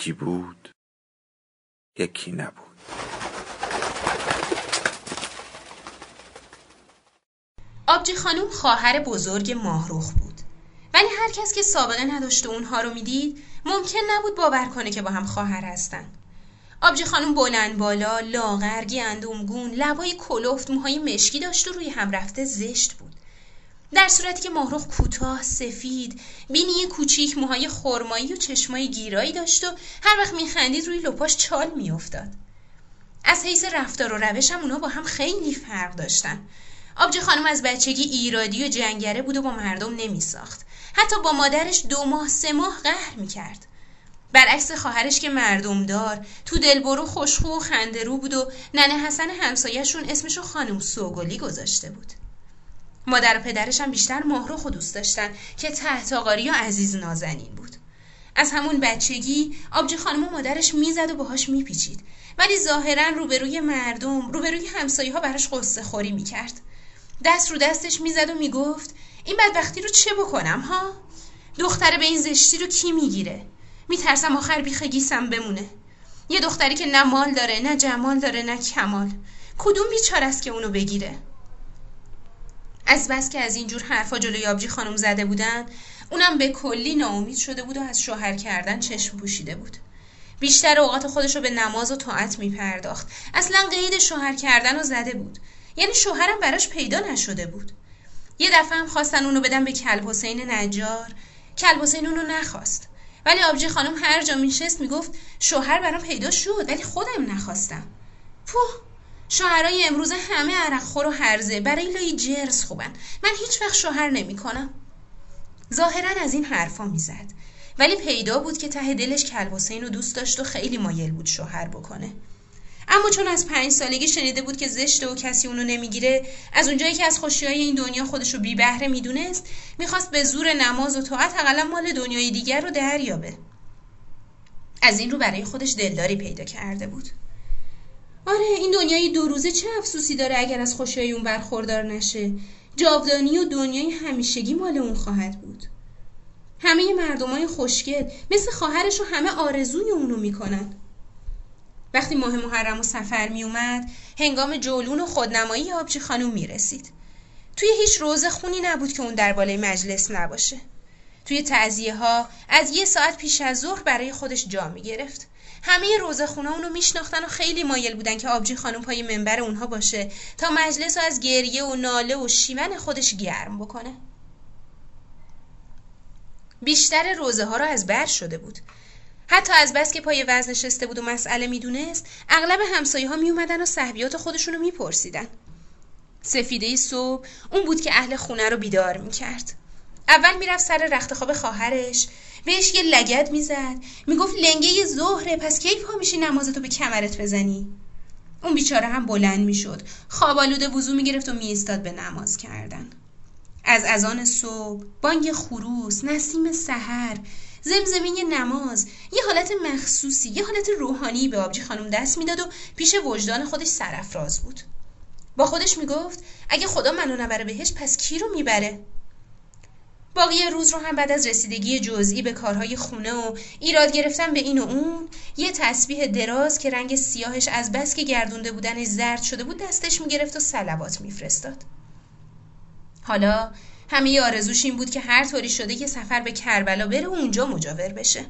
یکی بود یکی نبود. آبجی خانم خواهر بزرگ ماهروخ بود. ولی هر کس که سابقه نداشته اونها رو می‌دید ممکن نبود باور کنه که با هم خواهر هستن. آبجی خانم بلند بالا لاغر گندمگون لبای کلفت موهای مشکی داشت و روی هم رفته زشت بود. در صورتی که ماهروخ کوتاه سفید بینی کوچیک موهای خرمایی و چشمای گیرایی داشت و هر وقت میخندید روی لپاش چال میافتاد. از حیث رفتار و روش هم اونا با هم خیلی فرق داشتن. آبجی خانم از بچگی ایرادی و جنگره بود و با مردم نمیساخت. حتی با مادرش دو ماه سه ماه قهر می‌کرد. برعکس خواهرش که مردم دار تو دلبرو خوشخو و خندرو بود و ننه حسن همسایهشون اسمشو خانم سوگلی گذاشته بود. مادر و هم بیشتر ماهروخ دوست داشتن که تحت آقاری و عزیز نازنین بود. از همون بچگی آبجی خانم و مادرش می‌زد و باهاش میپیچید. ولی ظاهرا روبروی مردم روبروی همسایه ها براش قصه خوری می‌کرد. دست رو دستش می‌زد و می‌گفت این بدبختی رو چه بکنم ها؟ دختر به این زشتی رو کی می‌گیره؟ میترسم آخر بیخ گیسم بمونه. یه دختری که نه مال داره نه جمال داره نه کمال. کدوم بیچار است که اونو بگیره؟ از بس که از اینجور حرفا جلوی آبجی خانم زده بودن اونم به کلی ناامید شده بود و از شوهر کردن چشم پوشیده بود. بیشتر اوقات خودش رو به نماز و طاعت می پرداخت اصلا قید شوهر کردن رو زده بود. یعنی شوهرم براش پیدا نشده بود. یه دفعه هم خواستن اونو بدن به کلب حسین نجار. کلب حسین اونو نخواست. ولی آبجی خانم هر جا میشست می‌گفت شوهر برام پیدا شد ولی خودم نخواستم. پوه! شوهرای امروز همه عرقخور و هرزه. برای لای جرس خوبن. من هیچ وقت شوهر نمی‌کنم. ظاهرا از این حرفا می‌زد. ولی پیدا بود که ته دلش کلب حسین رو دوست داشت و خیلی مایل بود شوهر بکنه. اما چون از پنج سالگی شنیده بود که زشته و کسی اونو نمی‌گیره از اونجایی که از خوشیهای این دنیا خودش رو بی بهره می‌دونست می‌خواست به زور نماز و طاعت اقلا مال دنیای دیگر رو دریابه. از این رو برای خودش دلداری پیدا کرده بود. آره این دنیای دو روزه چه افسوسی داره اگر از خوشیهای اون برخوردار نشه جاودانی و دنیای همیشگی مال اون خواهد بود همه مردمای خوشگل مثل خواهرش و همه آرزوی اونو می‌کنن وقتی ماه محرم و سفر می اومد هنگام جولون و خودنمایی آبجی خانوم می رسید. توی هیچ روزه خونی نبود که اون در بالای مجلس نباشه. توی تعذیه ها از یه ساعت پیش از ظهر برای خودش جا می گرفت. همه روزه خونه اونو میشناختن و خیلی مایل بودن که آبجی خانم پای منبر اونها باشه تا مجلس از گریه و ناله و شیون خودش گرم بکنه. بیشتر روزه ها رو از بر شده بود. حتی از بس که پای وزن نشسته بود و مسئله می‌دونست اغلب همسایه ها میومدن و صحبیات خودشون رو میپرسیدن. سفیده صبح اون بود که اهل خونه رو بیدار می‌کرد. اول می‌رفت سر رخت خواب خواهرش بهش یه لگد می‌زد. می‌گفت لنگه ظهره پس کی پا میشی نمازتو به کمرت بزنی؟ اون بیچاره هم بلند می‌شد. خواب آلوده وضو می‌گرفت و میایستاد به نماز کردن. از اذان صبح بانگ خروس نسیم سحر زمزمه نماز یه حالت مخصوصی یه حالت روحانی به آبجی خانم دست می‌داد و پیش وجدان خودش سرفراز بود. با خودش می‌گفت اگه خدا منو نبره بهش پس کی رو می‌بره؟ باقی روز رو هم بعد از رسیدگی جزئی به کارهای خونه و ایراد گرفتن به این و اون یه تسبیح دراز که رنگ سیاهش از بس که گردونده بودنش زرد شده بود دستش می‌گرفت و سلوات میفرستاد. حالا همه آرزوش این بود که هر طوری شده که سفر به کربلا بره و اونجا مجاور بشه.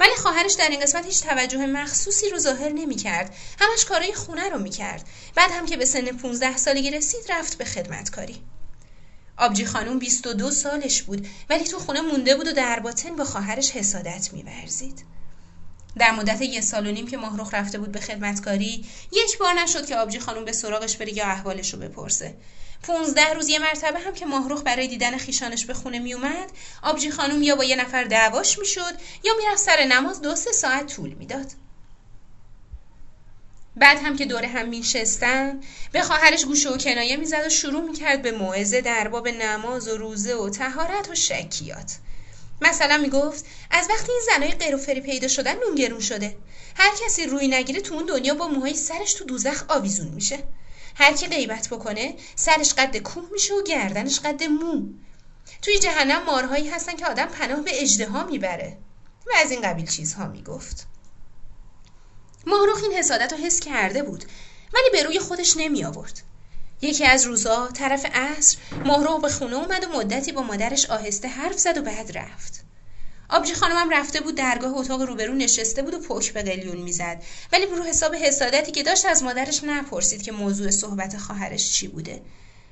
ولی خواهرش در این قسمت هیچ توجه مخصوصی رو ظاهر نمی کرد همش کارای خونه رو می کرد بعد هم که به سن 15 سالگی رسید رفت به خدمتکاری. آبجی خانوم 22 سالش بود ولی تو خونه مونده بود و در باطن با خواهرش حسادت میورزید. در مدت یه سال و نیم که ماهرخ رفته بود به خدمتکاری یک بار نشد که آبجی خانم به سراغش بره یا احوالش رو بپرسه. پونزده روز یه مرتبه هم که ماهرخ برای دیدن خیشانش به خونه میومد آبجی خانم یا با یه نفر دعواش می‌شد یا می‌رفت سر نماز دو سه ساعت طول می‌داد. بعد هم که دوره هم میشستن به خواهرش گوشه و کنایه می‌زد و شروع می‌کرد به موعظه در باب نماز و روزه و تهارت و شکیات. مثلا می‌گفت از وقتی این زنای غیر و فری پیدا شدن نونگرون شده. هر کسی روی نگیره تو اون دنیا با موهای سرش تو دوزخ آویزون میشه. هر کی غیبت بکنه سرش قد کوه میشه و گردنش قد مو. توی جهنم مارهایی هستن که آدم پناه به اجدها می‌بره. و از این قبیل چیزها می‌گفت. ماهروخ این حسادت رو حس کرده بود ولی به روی خودش نمی آورد. یکی از روزا طرف عصر ماهروخ به خونه اومد و مدتی با مادرش آهسته حرف زد و بعد رفت. آبجی خانمم رفته بود درگاه اتاق روبرو نشسته بود و پک به قلیون می‌زد ولی رو حساب حسادتی که داشت از مادرش نپرسید که موضوع صحبت خواهرش چی بوده.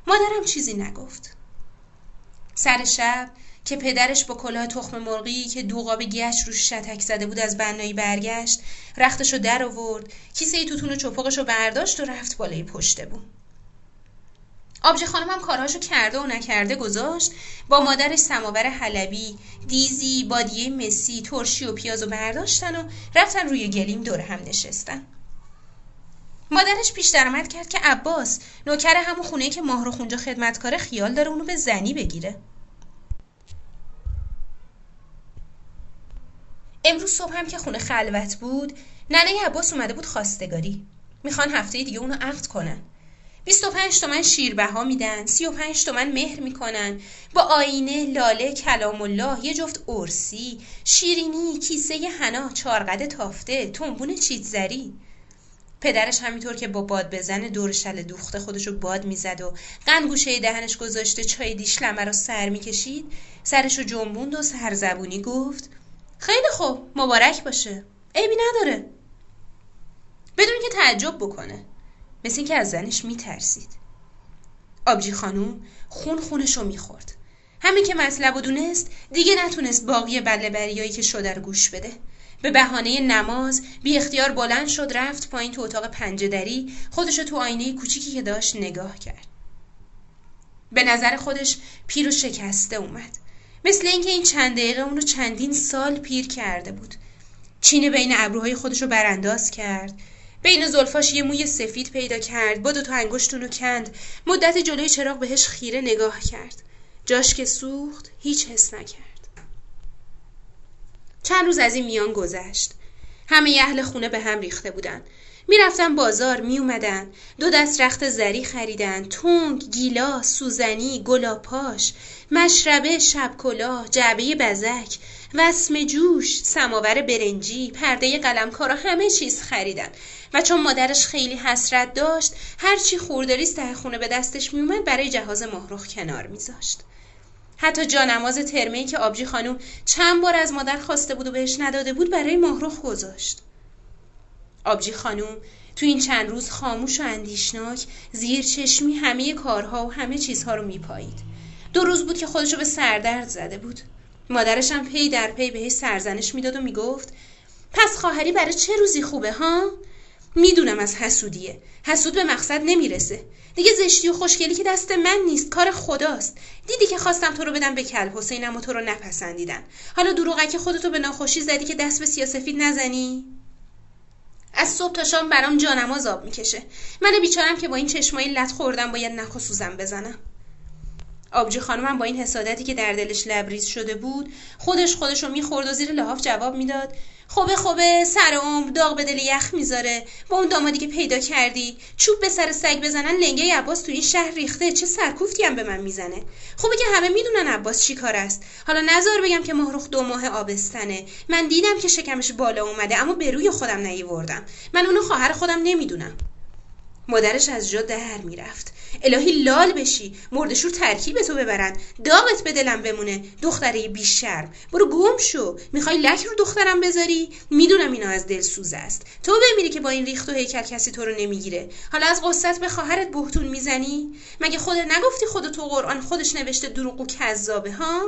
مادرم چیزی نگفت. سر شب که پدرش با کلاه تخم مرغی که دوغاب گچ روش شتک زده بود از بنایی برگشت رختشو در آورد کیسه توتون و چپقشو برداشت و رفت بالای پشته بود آبجه هم کارهاشو کرده و نکرده گذاشت. با مادرش سماور حلبی دیزی بادیه مسی ترشی و پیاز و برداشتن و رفتن روی گلیم دور هم نشستن. مادرش پیش درآمد کرد که عباس نوکر همون خونه که ماه رو خونجا خدمتکاره خیال داره اونو به زنی بگیره. امروز صبح هم که خونه خلوت بود ننه عباس اومده بود خواستگاری. می‌خوان هفته دیگه اونو عقد کنن. 25 تومن شیربها میدن 35 تومن مهر می‌کنن. با آینه لاله کلام الله یه جفت ارسی شیرینی کیسه حنا چارقد تافته تنبون چیتزری پدرش همینطور که با باد بزنه دور شل دوخته خودشو باد می‌زد و قند گوشه دهنش گذاشته چای دیشلمه رو سر می‌کشید. سرشو جنبوند و سرزبونی گفت خیلی خوب مبارک باشه. عیبی نداره. بدون که تعجب بکنه. مثل اینکه از زنش میترسید. آبجی خانوم خون خونش رو می‌خورد. همین که مطلب و دونست دیگه نتونست باقی بله بریایی که شده رو گوش بده. به بهانه نماز بی اختیار بلند شد رفت پایین تو اتاق پنجه دری خودش تو آینه کوچیکی که داشت نگاه کرد. به نظر خودش پیر و شکسته اومد. مثل اینکه این چند دقیقه اونو چندین سال پیر کرده بود. چینه بین ابروهای خودش رو برانداز کرد. بین زلفاش یه موی سفید پیدا کرد. با دوتا انگشتونو کند. مدت جلوی چراغ بهش خیره نگاه کرد. جاش که سوخت هیچ حس نکرد. چند روز از این میان گذشت. همه اهل خونه به هم ریخته بودن. می‌رفتن بازار میومدن دو دست رخت زری خریدن. تونگ گیلا سوزنی گلاپاش مشربه شبکلا جعبه بزک وسم جوش سماور برنجی پرده قلمکارا همه چیز خریدن. و چون مادرش خیلی حسرت داشت هرچی خورداری ته خونه به دستش میومد برای جهاز مهرخ کنار میذاشت. حتی جانماز ترمه که آبجی خانم چند بار از مادر خواسته بود و بهش نداده بود برای مهرخ گذاشت. آبجی خانم تو این چند روز خاموش و اندیشناک زیر چشمی همه کارها و همه چیزها رو میپایید. دو روز بود که خودشو به سردرد زده بود. مادرش هم پی در پی بهش سرزنش می‌داد و می‌گفت پس خواهری برای چه روزی خوبه ها؟ می‌دونم از حسودیه. حسود به مقصد نمی‌رسه. دیگه زشتی و خوشگلی که دست من نیست کار خداست. دیدی که خواستم تو رو بدم به کل حسینم و تو رو نپسندیدن. حالا دروغک خودتو به ناخوشی زدی که دست به سیاسفید نزنی؟ از صبح تا شام برام جانماز آب می‌کشه. من بیچارم که با این چشمایی لط خوردم باید نخ سوزم بزنم. آبجی خانمم با این حسادتی که در دلش لبریز شده بود خودش خودش رو می‌خورد و زیر لحاف جواب می‌داد. خوبه خوبه سر عمر داغ به دل یخ می‌ذاره. با اون دامادی که پیدا کردی چوب به سر سگ بزنن لنگه عباس تو این شهر ریخته. چه سرکوفتی هم به من می‌زنه؟ خوبه که همه می‌دونن عباس چی کار است. حالا نظر بگم که ماهروخ دو ماه آبستنه. من دیدم که شکمش بالا اومده اما به روی خودم نیوردم. من اونو خواهر خودم نمی‌دونم. مادرش از جا در می‌رفت. الهی لال بشی. مردشور ترکیب تو ببرن. داغت به دلم بمونه. دختره بیشرم. برو گم شو. می‌خوای لک رو دخترم بذاری؟ می‌دونم اینا از دل سوز است. تو بمیری که با این ریخت و هیکل کسی تو رو نمی‌گیره. حالا از قصت به خواهرت بهتون می‌زنی؟ مگه خودت نگفتی خودت تو قرآن خودش نوشته دروغ و کذابه ها؟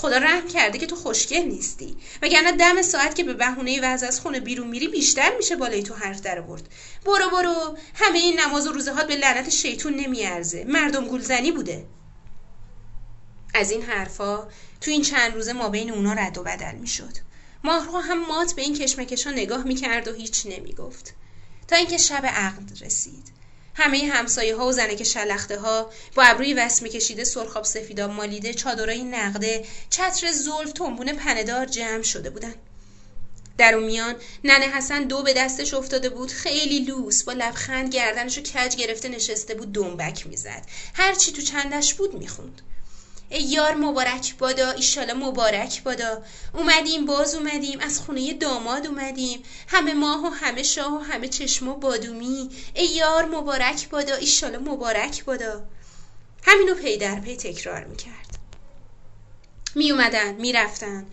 خدا رحم کرده که تو خوشگل نیستی. وگرنه دم ساعت که به بهونه وضع از خونه بیرون میری بیشتر میشه بالای تو حرف در برد برو برو. همه این نماز و روزهات به لعنت شیطون نمیارزه. مردم گولزنی بوده. از این حرفا تو این چند روزه ما بین اونا رد و بدل می‌شد. ماهرو هم مات به این کشمکشا نگاه می‌کرد و هیچ نمی‌گفت. تا اینکه شب عقد رسید. همه همسایه ها و زنک شلخته ها با ابروی وسمه کشیده سرخاب سفیداب مالیده چادرای نقده چتر زلف تنبون پندار جمع شده بودن در اون میان ننه حسن دو به دستش افتاده بود خیلی لوس با لبخند گردنشو کج گرفته نشسته بود دنبک می‌زد. هرچی تو چندش بود می‌خوند. ای یار مبارک بادا ایشالا مبارک بادا. اومدیم باز اومدیم از خونه داماد اومدیم. همه ماه و همه شاه و همه چشم و بادومی. ای یار مبارک بادا ایشالا مبارک بادا. همینو پی در پی تکرار می‌کرد. می اومدن می رفتن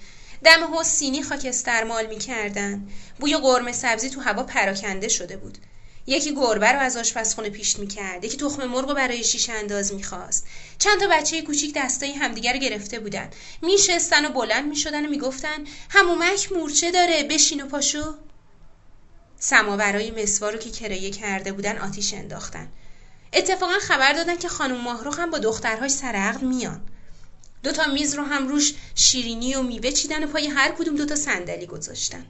دم سینی خاکستر مال می‌کردن. بوی قرمه سبزی تو هوا پراکنده شده بود. یکی گربه رو از آشپزخونه پیش می‌کرد یکی تخم مرغ برای شیشه انداز می‌خواست. چند تا بچه کوچیک دستای همدیگر رو گرفته بودن. میشستن و بلند می‌شدن و می‌گفتن همومک مورچه داره بشین و پاشو. سماورای مسوا رو که کرایه کرده بودن آتیش انداختن. اتفاقا خبر دادن که خانم ماهروخ هم با دخترهاش سر عقد میان. دوتا میز رو هم روش شیرینی و میوه چیدن و پای هر کدوم دوتا صندلی گذاشتن.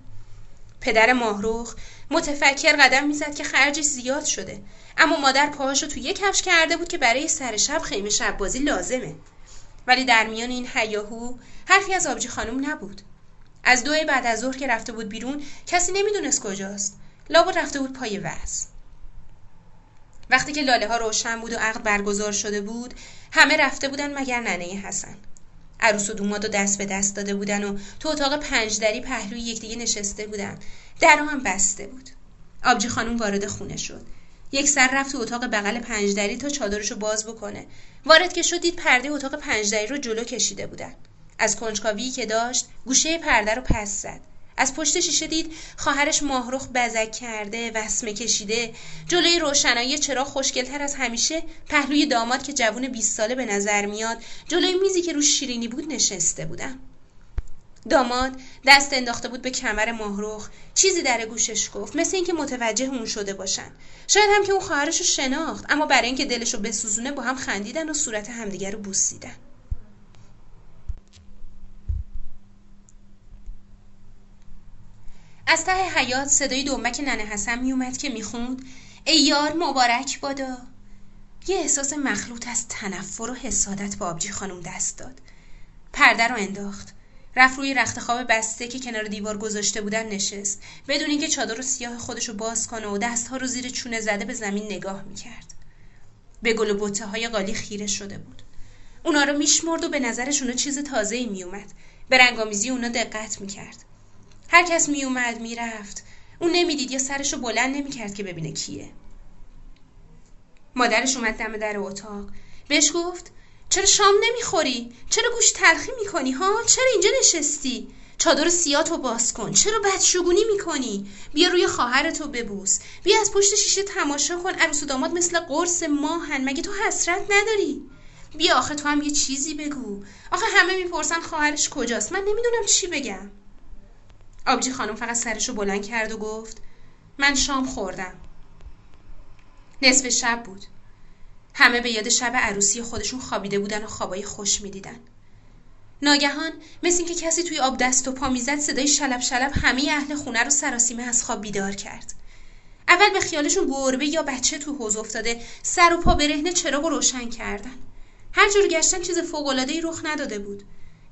پدر ماهروخ متفکر قدم می‌زد که خرجش زیاد شده. اما مادر پاهاشو تو یک کفش کرده بود که برای سر شب خیمه شب بازی لازمه. ولی در میان این حیاهو حرفی از آبجی خانم نبود. از دوی بعد از ظهر که رفته بود بیرون کسی نمی‌دونست کجاست. لابد رفته بود پای وز. وقتی که لاله ها روشن بود و عقد برگزار شده بود همه رفته بودن مگر ننه حسن. عروس و دوماد و دست به دست داده بودن و تو اتاق پنجدری پهلوی یکدیگه نشسته بودن. در هم بسته بود. آبجی خانم وارد خونه شد. یک سر رفت تو اتاق بغل پنجدری تا چادرشو باز بکنه. وارد که شد دید پرده اتاق پنجدری رو جلو کشیده بودن. از کنجکاوی که داشت گوشه پرده رو پس زد. از پشت شیشه دید خواهرش ماهرخ بزک کرده وسمه کشیده. جلوی روشنایی چرا خوشگلتر از همیشه پهلوی داماد که جوون 20 ساله به نظر میاد. جلوی میزی که روش شیرینی بود نشسته بودن داماد دست انداخته بود به کمر ماهرخ. چیزی در گوشش گفت مثل اینکه متوجه اون شده باشن. شاید هم که اون خواهرش رو شناخت اما برای اینکه دلش رو بسوزونه با هم خندیدن و صورت همدیگر رو بوسیدن. از ته حیات صدای دنبک ننه حسن میومد که می‌خوند ای یار مبارک بادا. یه احساس مخلوط از تنفر و حسادت به آبجی خانم دست داد. پرده رو انداخت. رفت روی رخت خواب بسته که کنار دیوار گذاشته بودن نشست. بدون اینکه چادر و سیاه خودشو باز کنه و دستها رو زیر چونه زده به زمین نگاه می‌کرد. به گل و بوته های قالی خیره شده بود. اونا رو میشمرد و به نظرش اونا چیز تازه ای میومد به رنگامیزی اونا دقت می‌کرد. هر کس میومد می‌رفت. اون نمی‌دید یا سرشو بلند نمی‌کرد که ببینه کیه. مادرش اومد دم در اتاق. بهش گفت چرا شام نمی‌خوری؟ چرا گوش تلخی می‌کنی ها؟ چرا اینجا نشستی؟ چادر سیاتو باز کن. چرا بدشگونی می‌کنی؟ بیا روی خواهرتو ببوس. بیا از پشت شیشه تماشا کن. عروس و داماد مثل قرص ماهن. مگه تو حسرت نداری؟ بیا آخه تو هم یه چیزی بگو. آخه همه می‌پرسن خواهرش کجاست. من نمی‌دونم چی بگم. آبجی خانم فقط سرشو بلند کرد و گفت من شام خوردم. نصف شب بود. همه به یاد شب عروسی خودشون خوابیده بودن و خوابای خوش می‌دیدن. ناگهان مثل اینکه کسی توی آب دست و پا می‌زد صدای شلب شلب همه اهل خونه رو سراسیمه از خواب بیدار کرد. اول به خیالشون گربه یا بچه تو حوز افتاده سر و پا برهنه چراغ رو روشن کردن. هر جور گشتن چیز فوق‌العاده‌ای رخ نداده بود.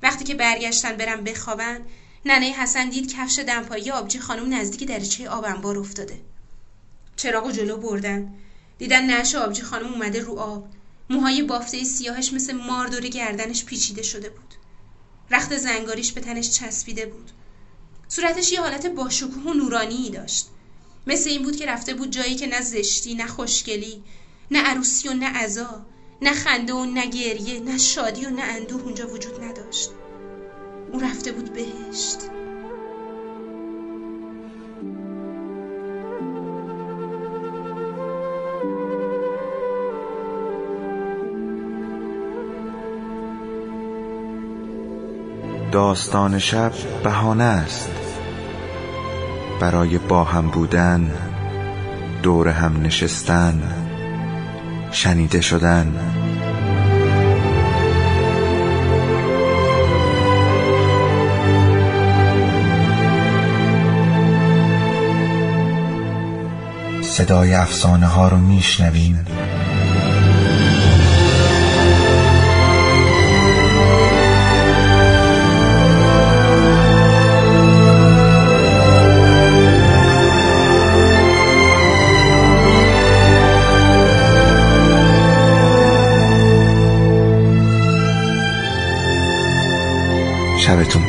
وقتی که برگشتن برن بخوابن ننه حسن دید کفش دمپایی آبجی خانم نزدیک دریچه آب انبار افتاده. چراغ جلو بردن. دیدن نش آبجی خانم اومده رو آب. موهای بافته سیاهش مثل مار دور گردنش پیچیده شده بود. رخت زنگاریش به تنش چسبیده بود. صورتش یه حالت باشکوه و نورانی داشت. مثل این بود که رفته بود جایی که نه زشتی نه خوشگلی نه عروسی و نه عزا نه خنده و نه گریه نه شادی و نه اندوه اونجا وجود نداشت. اون رفته بود بهشت. داستان شب بهانه است. برای با هم بودن دور هم نشستن شنیده شدن. صدای افسانه ها رو میشنویم. شبتون